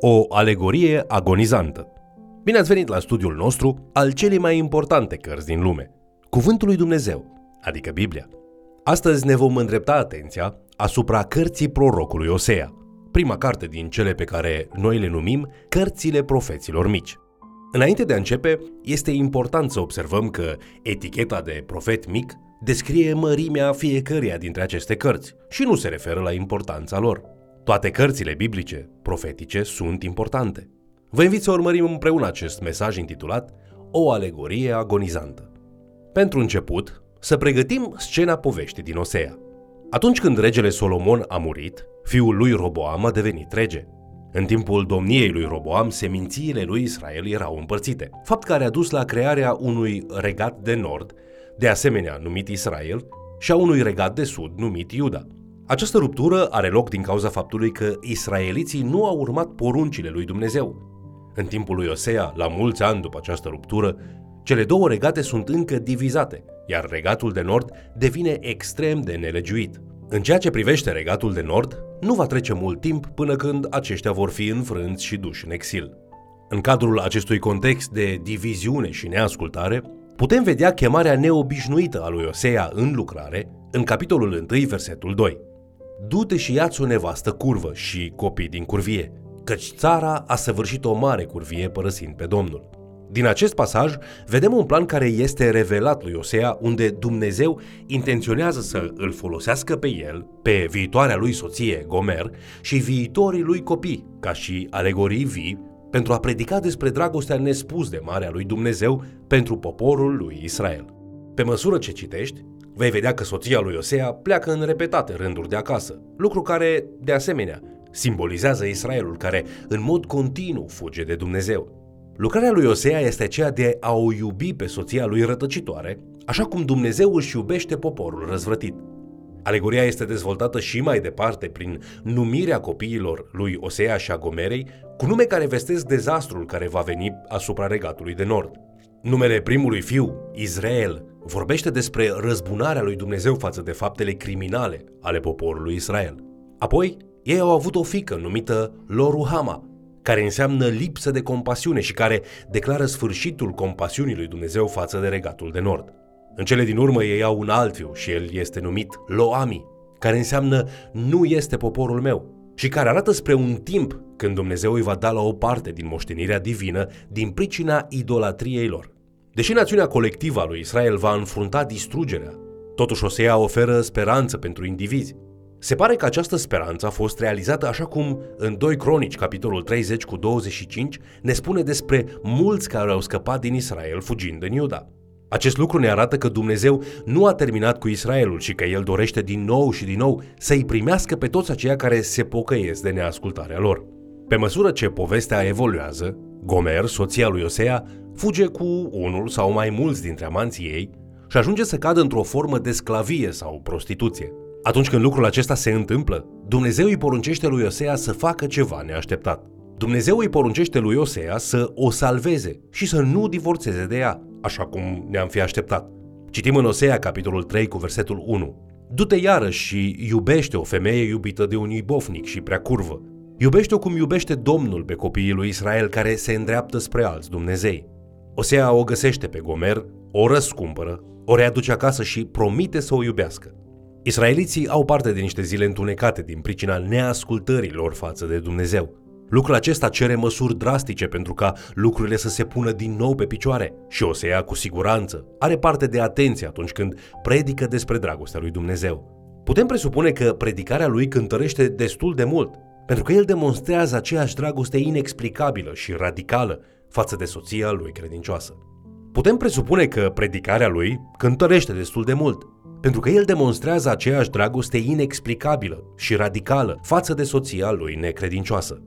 O alegorie agonizantă. Bine ați venit la studiul nostru al celei mai importante cărți din lume, Cuvântul lui Dumnezeu, adică Biblia. Astăzi ne vom îndrepta atenția asupra cărții prorocului Osea, prima carte din cele pe care noi le numim cărțile profeților mici. Înainte de a începe, este important să observăm că eticheta de profet mic descrie mărimea fiecăreia dintre aceste cărți și nu se referă la importanța lor. Toate cărțile biblice, profetice, sunt importante. Vă invit să urmărim împreună acest mesaj intitulat O alegorie agonizantă. Pentru început, să pregătim scena poveștii din Osea. Atunci când regele Solomon a murit, fiul lui Roboam a devenit rege. În timpul domniei lui Roboam, semințiile lui Israel erau împărțite, fapt care a dus la crearea unui regat de nord, de asemenea numit Israel, și a unui regat de sud numit Iuda. Această ruptură are loc din cauza faptului că israeliții nu au urmat poruncile lui Dumnezeu. În timpul lui Osea, la mulți ani după această ruptură, cele două regate sunt încă divizate, iar regatul de nord devine extrem de nelegiuit. În ceea ce privește regatul de nord, nu va trece mult timp până când aceștia vor fi înfrânți și duși în exil. În cadrul acestui context de diviziune și neascultare, putem vedea chemarea neobișnuită a lui Osea în lucrare în capitolul 1, versetul 2. Du-te și ia-ți o nevastă curvă și copii din curvie, căci țara a săvârșit o mare curvie părăsind pe Domnul. Din acest pasaj, vedem un plan care este revelat lui Osea, unde Dumnezeu intenționează să îl folosească pe el, pe viitoarea lui soție Gomer și viitorii lui copii, ca și alegorii vii, pentru a predica despre dragostea nespus de mare a lui Dumnezeu pentru poporul lui Israel. Pe măsură ce citești, vei vedea că soția lui Osea pleacă în repetate rânduri de acasă, lucru care, de asemenea, simbolizează Israelul care în mod continuu fuge de Dumnezeu. Lucrarea lui Osea este aceea de a o iubi pe soția lui rătăcitoare, așa cum Dumnezeu își iubește poporul răzvrătit. Alegoria este dezvoltată și mai departe prin numirea copiilor lui Osea și a Gomerei cu nume care vestesc dezastrul care va veni asupra regatului de nord. Numele primului fiu, Israel, vorbește despre răzbunarea lui Dumnezeu față de faptele criminale ale poporului Israel. Apoi, ei au avut o fică numită Loruhama, care înseamnă lipsă de compasiune și care declară sfârșitul compasiunii lui Dumnezeu față de regatul de nord. În cele din urmă ei au un alt fiu și el este numit Loami, care înseamnă nu este poporul meu și care arată spre un timp când Dumnezeu îi va da la o parte din moștenirea divină din pricina idolatriei lor. Deși națiunea colectivă a lui Israel va înfrunta distrugerea, totuși Osea oferă speranță pentru indivizi. Se pare că această speranță a fost realizată așa cum în 2 Cronici, capitolul 30 cu 25, ne spune despre mulți care au scăpat din Israel fugind în Iuda. Acest lucru ne arată că Dumnezeu nu a terminat cu Israelul și că El dorește din nou și din nou să-i primească pe toți aceia care se pocăiesc de neascultarea lor. Pe măsură ce povestea evoluează, Gomer, soția lui Osea, fuge cu unul sau mai mulți dintre amanții ei și ajunge să cadă într-o formă de sclavie sau prostituție. Atunci când lucrul acesta se întâmplă, Dumnezeu îi poruncește lui Osea să facă ceva neașteptat. Dumnezeu îi poruncește lui Osea să o salveze și să nu divorțeze de ea, așa cum ne-am fi așteptat. Citim în Osea, capitolul 3, cu versetul 1. Du-te iarăși și iubește o femeie iubită de un ibofnic și prea curvă. Iubește-o cum iubește Domnul pe copiii lui Israel care se îndreaptă spre alți Dumnezei. Osea o găsește pe Gomer, o răscumpără, o readuce acasă și promite să o iubească. Israeliții au parte de niște zile întunecate din pricina neascultării lor față de Dumnezeu. Lucrul acesta cere măsuri drastice pentru ca lucrurile să se pună din nou pe picioare și o să ia cu siguranță. Are parte de atenție atunci când predică despre dragostea lui Dumnezeu. Putem presupune că predicarea lui cântărește destul de mult, pentru că el demonstrează aceeași dragoste inexplicabilă și radicală față de soția lui credincioasă. Putem presupune că predicarea lui cântărește destul de mult, pentru că el demonstrează aceeași dragoste inexplicabilă și radicală față de soția lui necredincioasă.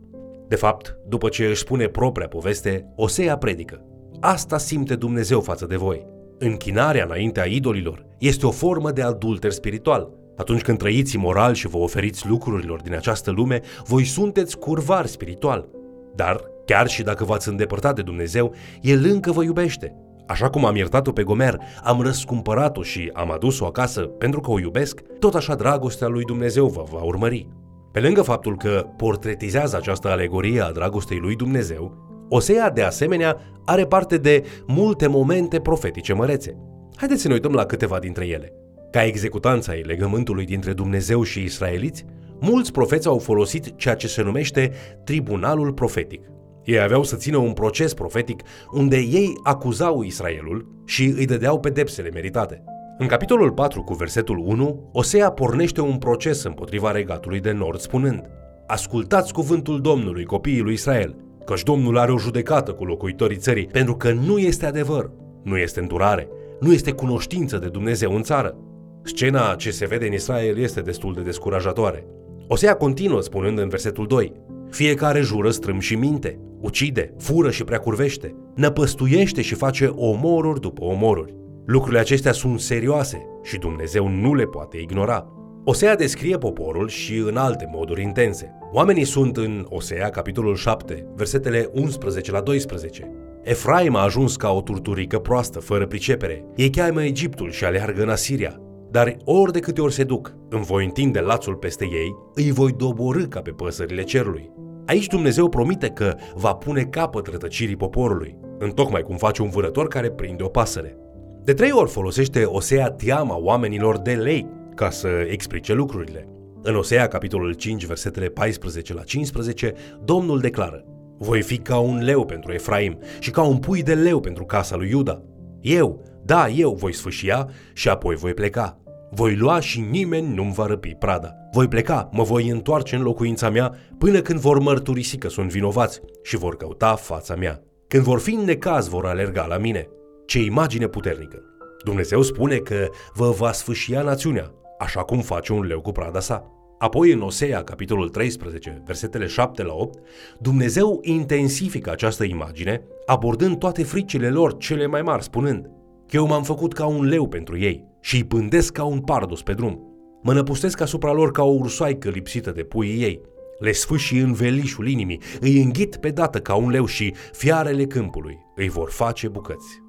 De fapt, după ce își spune propria poveste, Osea predică. Asta simte Dumnezeu față de voi. Închinarea înaintea idolilor este o formă de adulter spiritual. Atunci când trăiți moral și vă oferiți lucrurilor din această lume, voi sunteți curvari spiritual. Dar, chiar și dacă v-ați îndepărtat de Dumnezeu, El încă vă iubește Așa cum am iertat-o pe Gomer, am răscumpărat-o și am adus-o acasă pentru că o iubesc, tot așa dragostea lui Dumnezeu vă va urmări. Pe lângă faptul că portretizează această alegorie a dragostei lui Dumnezeu, Osea, de asemenea, are parte de multe momente profetice mărețe. Haideți să ne uităm la câteva dintre ele. Ca executanța ai legământului dintre Dumnezeu și israeliți, mulți profeți au folosit ceea ce se numește tribunalul profetic. Ei aveau să țină un proces profetic unde ei acuzau Israelul și îi dădeau pedepsele meritate. În capitolul 4 cu versetul 1, Osea pornește un proces împotriva regatului de nord spunând Ascultați cuvântul Domnului, copiii lui Israel, căci Domnul are o judecată cu locuitorii țării, pentru că nu este adevăr, nu este îndurare, nu este cunoștință de Dumnezeu în țară. Scena ce se vede în Israel este destul de descurajatoare. Osea continuă spunând în versetul 2 Fiecare jură strâm și minte, ucide, fură și preacurvește, năpăstuiește și face omoruri după omoruri. Lucrurile acestea sunt serioase și Dumnezeu nu le poate ignora. Osea descrie poporul și în alte moduri intense. Oamenii sunt în Osea, capitolul 7, versetele 11 la 12. Efraim a ajuns ca o turturică proastă, fără pricepere. Ei cheamă Egiptul și aleargă în Asiria. Dar ori de câte ori se duc, îmi voi întinde lațul peste ei, îi voi doborâ ca pe păsările cerului. Aici Dumnezeu promite că va pune capăt rătăcirii poporului, întocmai cum face un vânător care prinde o pasăre. De trei ori folosește Osea teama oamenilor de lei ca să explice lucrurile. În Osea, capitolul 5, versetele 14 la 15, Domnul declară Voi fi ca un leu pentru Efraim și ca un pui de leu pentru casa lui Iuda. Eu, da, eu voi sfâșia și apoi voi pleca. Voi lua și nimeni nu-mi va răpi prada. Voi pleca, mă voi întoarce în locuința mea până când vor mărturisi că sunt vinovați și vor căuta fața mea. Când vor fi în necaz, vor alerga la mine. Ce imagine puternică! Dumnezeu spune că vă va sfâșia națiunea, așa cum face un leu cu prada sa. Apoi în Osea, capitolul 13, versetele 7 la 8, Dumnezeu intensifică această imagine, abordând toate fricile lor cele mai mari, spunând că eu m-am făcut ca un leu pentru ei și îi pândesc ca un pardus pe drum. Mă năpustesc asupra lor ca o ursoaică lipsită de puii ei. Le sfâși în velișul inimii, îi înghit pe dată ca un leu și fiarele câmpului îi vor face bucăți.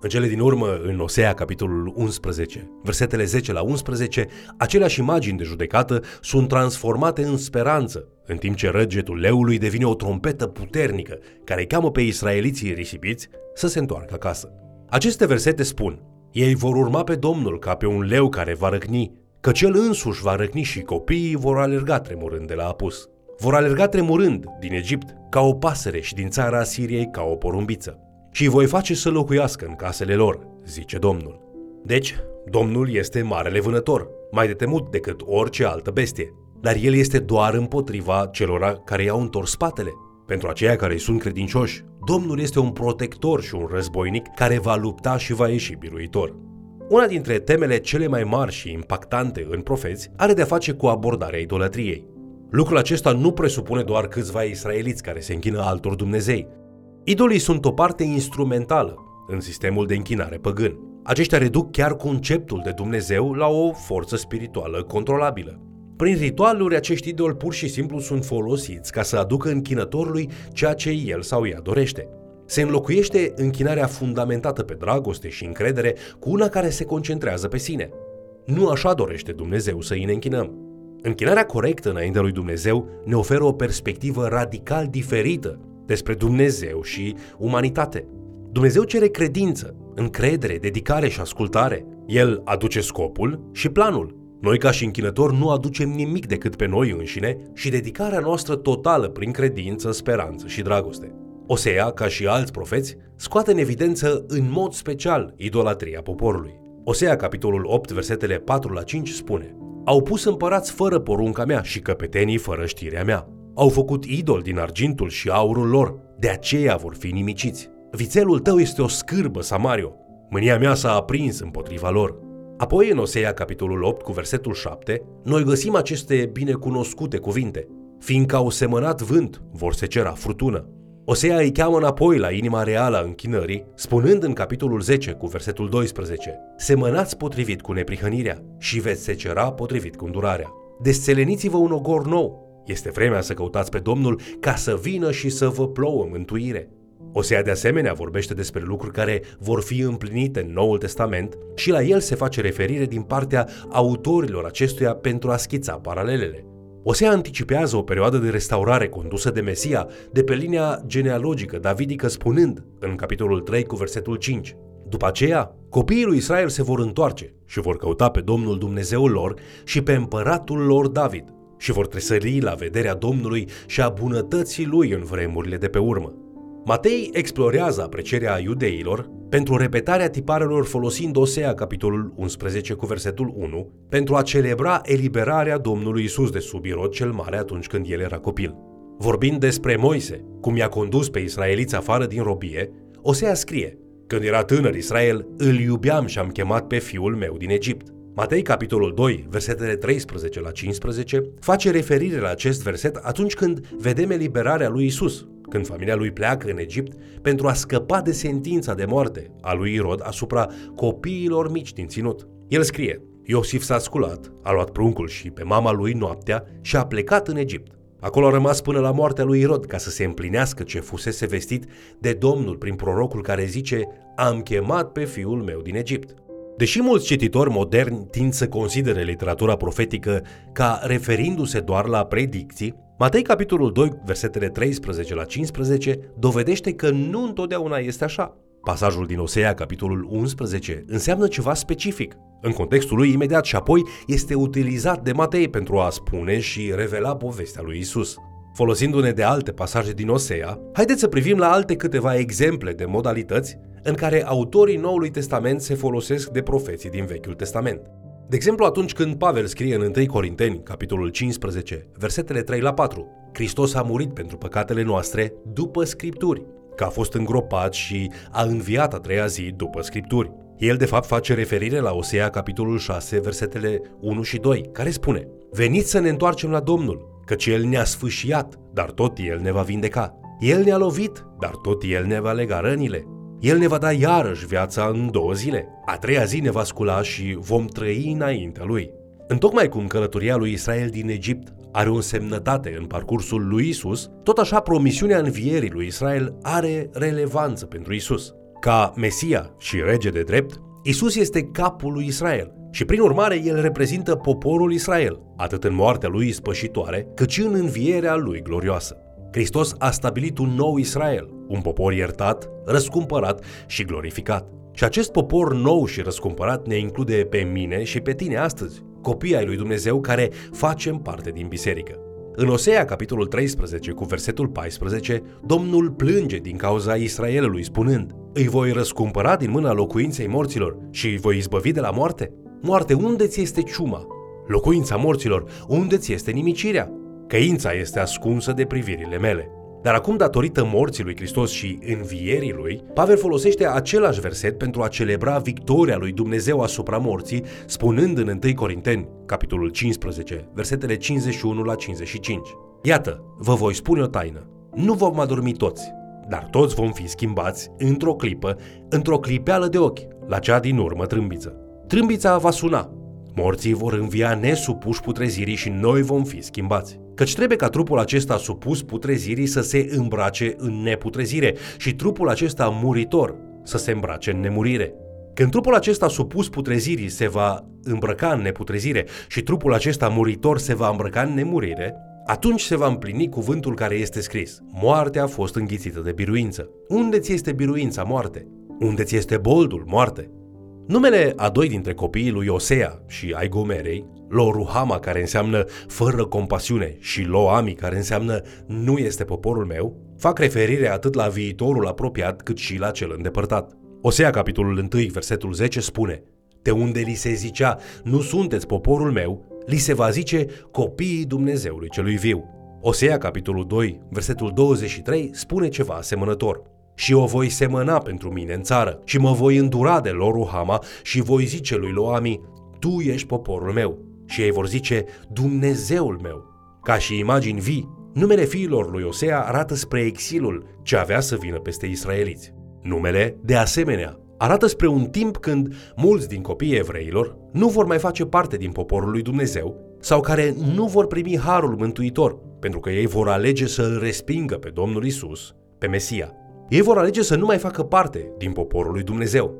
În cele din urmă, în Osea, capitolul 11, versetele 10 la 11, aceleași imagini de judecată sunt transformate în speranță, în timp ce răgetul leului devine o trompetă puternică care îi cheamă pe israeliții risipiți să se întoarcă acasă. Aceste versete spun, ei vor urma pe Domnul ca pe un leu care va răcni, că cel însuși va răcni și copiii vor alerga tremurând de la apus. Vor alerga tremurând din Egipt ca o pasăre și din țara Asiriei ca o porumbiță și îi voi face să locuiască în casele lor, zice Domnul. Deci, Domnul este marele vânător, mai de temut decât orice altă bestie, dar el este doar împotriva celor care i-au întors spatele. Pentru aceia care îi sunt credincioși, Domnul este un protector și un războinic care va lupta și va ieși biruitor. Una dintre temele cele mai mari și impactante în profeți are de-a face cu abordarea idolatriei. Lucrul acesta nu presupune doar câțiva israeliți care se închină altor Dumnezei, Idolii sunt o parte instrumentală în sistemul de închinare păgân. Aceștia reduc chiar conceptul de Dumnezeu la o forță spirituală controlabilă. Prin ritualuri, acești idoli pur și simplu sunt folosiți ca să aducă închinătorului ceea ce el sau ea dorește. Se înlocuiește închinarea fundamentată pe dragoste și încredere cu una care se concentrează pe sine. Nu așa dorește Dumnezeu să îi ne închinăm. Închinarea corectă înaintea lui Dumnezeu ne oferă o perspectivă radical diferită despre Dumnezeu și umanitate. Dumnezeu cere credință, încredere, dedicare și ascultare. El aduce scopul și planul. Noi ca și închinători nu aducem nimic decât pe noi înșine și dedicarea noastră totală prin credință, speranță și dragoste. Osea, ca și alți profeți, scoate în evidență în mod special idolatria poporului. Osea, capitolul 8, versetele 4 la 5 spune Au pus împărați fără porunca mea și căpetenii fără știrea mea. Au făcut idol din argintul și aurul lor, de aceea vor fi nimiciți. Vițelul tău este o scârbă, Samario. Mânia mea s-a aprins împotriva lor. Apoi, în Osea, capitolul 8, cu versetul 7, noi găsim aceste binecunoscute cuvinte. Fiindcă au semănat vânt, vor secera furtună. Osea îi cheamă înapoi la inima reală a închinării, spunând în capitolul 10 cu versetul 12 Semănați potrivit cu neprihănirea și veți secera potrivit cu îndurarea. Desțeleniți-vă un ogor nou, este vremea să căutați pe Domnul ca să vină și să vă plouă mântuire. Osea de asemenea vorbește despre lucruri care vor fi împlinite în Noul Testament și la el se face referire din partea autorilor acestuia pentru a schița paralelele. Osea anticipează o perioadă de restaurare condusă de Mesia de pe linia genealogică davidică spunând în capitolul 3 cu versetul 5 După aceea, copiii lui Israel se vor întoarce și vor căuta pe Domnul Dumnezeul lor și pe împăratul lor David și vor tresări la vederea Domnului și a bunătății lui în vremurile de pe urmă. Matei explorează aprecierea iudeilor pentru repetarea tiparelor folosind Osea capitolul 11 cu versetul 1 pentru a celebra eliberarea Domnului Isus de sub Irod cel Mare atunci când el era copil. Vorbind despre Moise, cum i-a condus pe israeliți afară din robie, Osea scrie Când era tânăr Israel, îl iubeam și am chemat pe fiul meu din Egipt. Matei, capitolul 2, versetele 13 la 15, face referire la acest verset atunci când vedem eliberarea lui Isus, când familia lui pleacă în Egipt pentru a scăpa de sentința de moarte a lui Irod asupra copiilor mici din ținut. El scrie, Iosif s-a sculat, a luat pruncul și pe mama lui noaptea și a plecat în Egipt. Acolo a rămas până la moartea lui Irod ca să se împlinească ce fusese vestit de Domnul prin prorocul care zice Am chemat pe fiul meu din Egipt. Deși mulți cititori moderni tind să considere literatura profetică ca referindu-se doar la predicții, Matei, capitolul 2, versetele 13 la 15, dovedește că nu întotdeauna este așa. Pasajul din Osea, capitolul 11, înseamnă ceva specific. În contextul lui imediat și apoi este utilizat de Matei pentru a spune și revela povestea lui Isus. Folosindu-ne de alte pasaje din Osea, haideți să privim la alte câteva exemple de modalități în care autorii Noului Testament se folosesc de profeții din Vechiul Testament. De exemplu, atunci când Pavel scrie în 1 Corinteni, capitolul 15, versetele 3 la 4, Hristos a murit pentru păcatele noastre după Scripturi, că a fost îngropat și a înviat a treia zi după Scripturi. El de fapt face referire la Osea capitolul 6, versetele 1 și 2, care spune Veniți să ne întoarcem la Domnul, căci El ne-a sfâșiat, dar tot El ne va vindeca. El ne-a lovit, dar tot El ne va lega rănile. El ne va da iarăși viața în două zile. A treia zi ne va scula și vom trăi înaintea lui. Întocmai cum călătoria lui Israel din Egipt are o însemnătate în parcursul lui Isus, tot așa promisiunea învierii lui Israel are relevanță pentru Isus. Ca Mesia și rege de drept, Isus este capul lui Israel și prin urmare el reprezintă poporul Israel, atât în moartea lui spășitoare, cât și în învierea lui glorioasă. Hristos a stabilit un nou Israel, un popor iertat, răscumpărat și glorificat. Și acest popor nou și răscumpărat ne include pe mine și pe tine astăzi, copii ai lui Dumnezeu care facem parte din biserică. În Osea, capitolul 13, cu versetul 14, Domnul plânge din cauza Israelului, spunând, Îi voi răscumpăra din mâna locuinței morților și îi voi izbăvi de la moarte? Moarte, unde ți este ciuma? Locuința morților, unde ți este nimicirea? Căința este ascunsă de privirile mele. Dar acum, datorită morții lui Hristos și învierii lui, Pavel folosește același verset pentru a celebra victoria lui Dumnezeu asupra morții, spunând în 1 Corinteni, capitolul 15, versetele 51 la 55. Iată, vă voi spune o taină. Nu vom adormi toți, dar toți vom fi schimbați într-o clipă, într-o clipeală de ochi, la cea din urmă trâmbiță. Trâmbița va suna, morții vor învia nesupuși putrezirii și noi vom fi schimbați. Căci trebuie ca trupul acesta supus putrezirii să se îmbrace în neputrezire și trupul acesta muritor să se îmbrace în nemurire. Când trupul acesta supus putrezirii se va îmbrăca în neputrezire și trupul acesta muritor se va îmbrăca în nemurire, atunci se va împlini cuvântul care este scris. Moartea a fost înghițită de biruință. Unde ți este biruința, moarte? Unde ți este boldul, moarte? Numele a doi dintre copiii lui Osea și ai Gomerei, Loruhama, care înseamnă fără compasiune, și Loami, care înseamnă nu este poporul meu, fac referire atât la viitorul apropiat cât și la cel îndepărtat. Osea, capitolul 1, versetul 10, spune De unde li se zicea, nu sunteți poporul meu, li se va zice copiii Dumnezeului celui viu. Osea, capitolul 2, versetul 23, spune ceva asemănător și o voi semăna pentru mine în țară și mă voi îndura de lor Ruhama și voi zice lui Loami, tu ești poporul meu. Și ei vor zice, Dumnezeul meu. Ca și imagini vii, numele fiilor lui Osea arată spre exilul ce avea să vină peste israeliți. Numele, de asemenea, arată spre un timp când mulți din copiii evreilor nu vor mai face parte din poporul lui Dumnezeu sau care nu vor primi harul mântuitor, pentru că ei vor alege să îl respingă pe Domnul Isus, pe Mesia. Ei vor alege să nu mai facă parte din poporul lui Dumnezeu.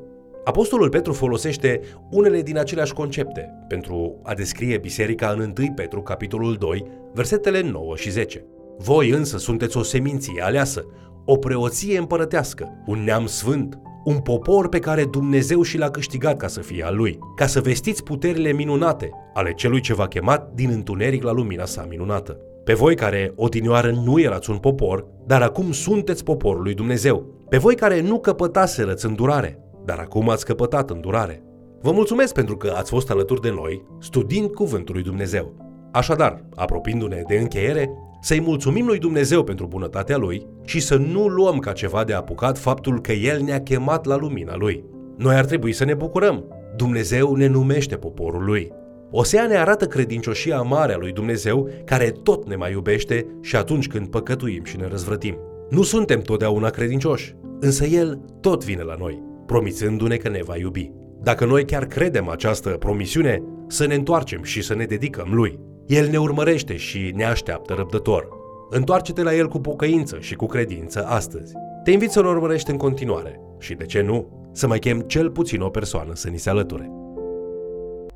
Apostolul Petru folosește unele din aceleași concepte pentru a descrie biserica în 1 Petru, capitolul 2, versetele 9 și 10. Voi însă sunteți o seminție aleasă, o preoție împărătească, un neam sfânt, un popor pe care Dumnezeu și l-a câștigat ca să fie al lui, ca să vestiți puterile minunate ale celui ce v-a chemat din întuneric la lumina sa minunată. Pe voi care odinioară nu erați un popor, dar acum sunteți poporul lui Dumnezeu. Pe voi care nu căpătaserăți îndurare, dar acum ați căpătat îndurare. Vă mulțumesc pentru că ați fost alături de noi, studiind Cuvântul lui Dumnezeu. Așadar, apropiindu-ne de încheiere, să-i mulțumim lui Dumnezeu pentru bunătatea lui și să nu luăm ca ceva de apucat faptul că El ne-a chemat la lumina lui. Noi ar trebui să ne bucurăm. Dumnezeu ne numește poporul lui. Osea ne arată credincioșia mare a lui Dumnezeu, care tot ne mai iubește și atunci când păcătuim și ne răzvrătim. Nu suntem totdeauna credincioși, însă El tot vine la noi, promițându-ne că ne va iubi. Dacă noi chiar credem această promisiune, să ne întoarcem și să ne dedicăm Lui. El ne urmărește și ne așteaptă răbdător. Întoarce-te la El cu pocăință și cu credință astăzi. Te invit să-L urmărești în continuare și, de ce nu, să mai chem cel puțin o persoană să ni se alăture.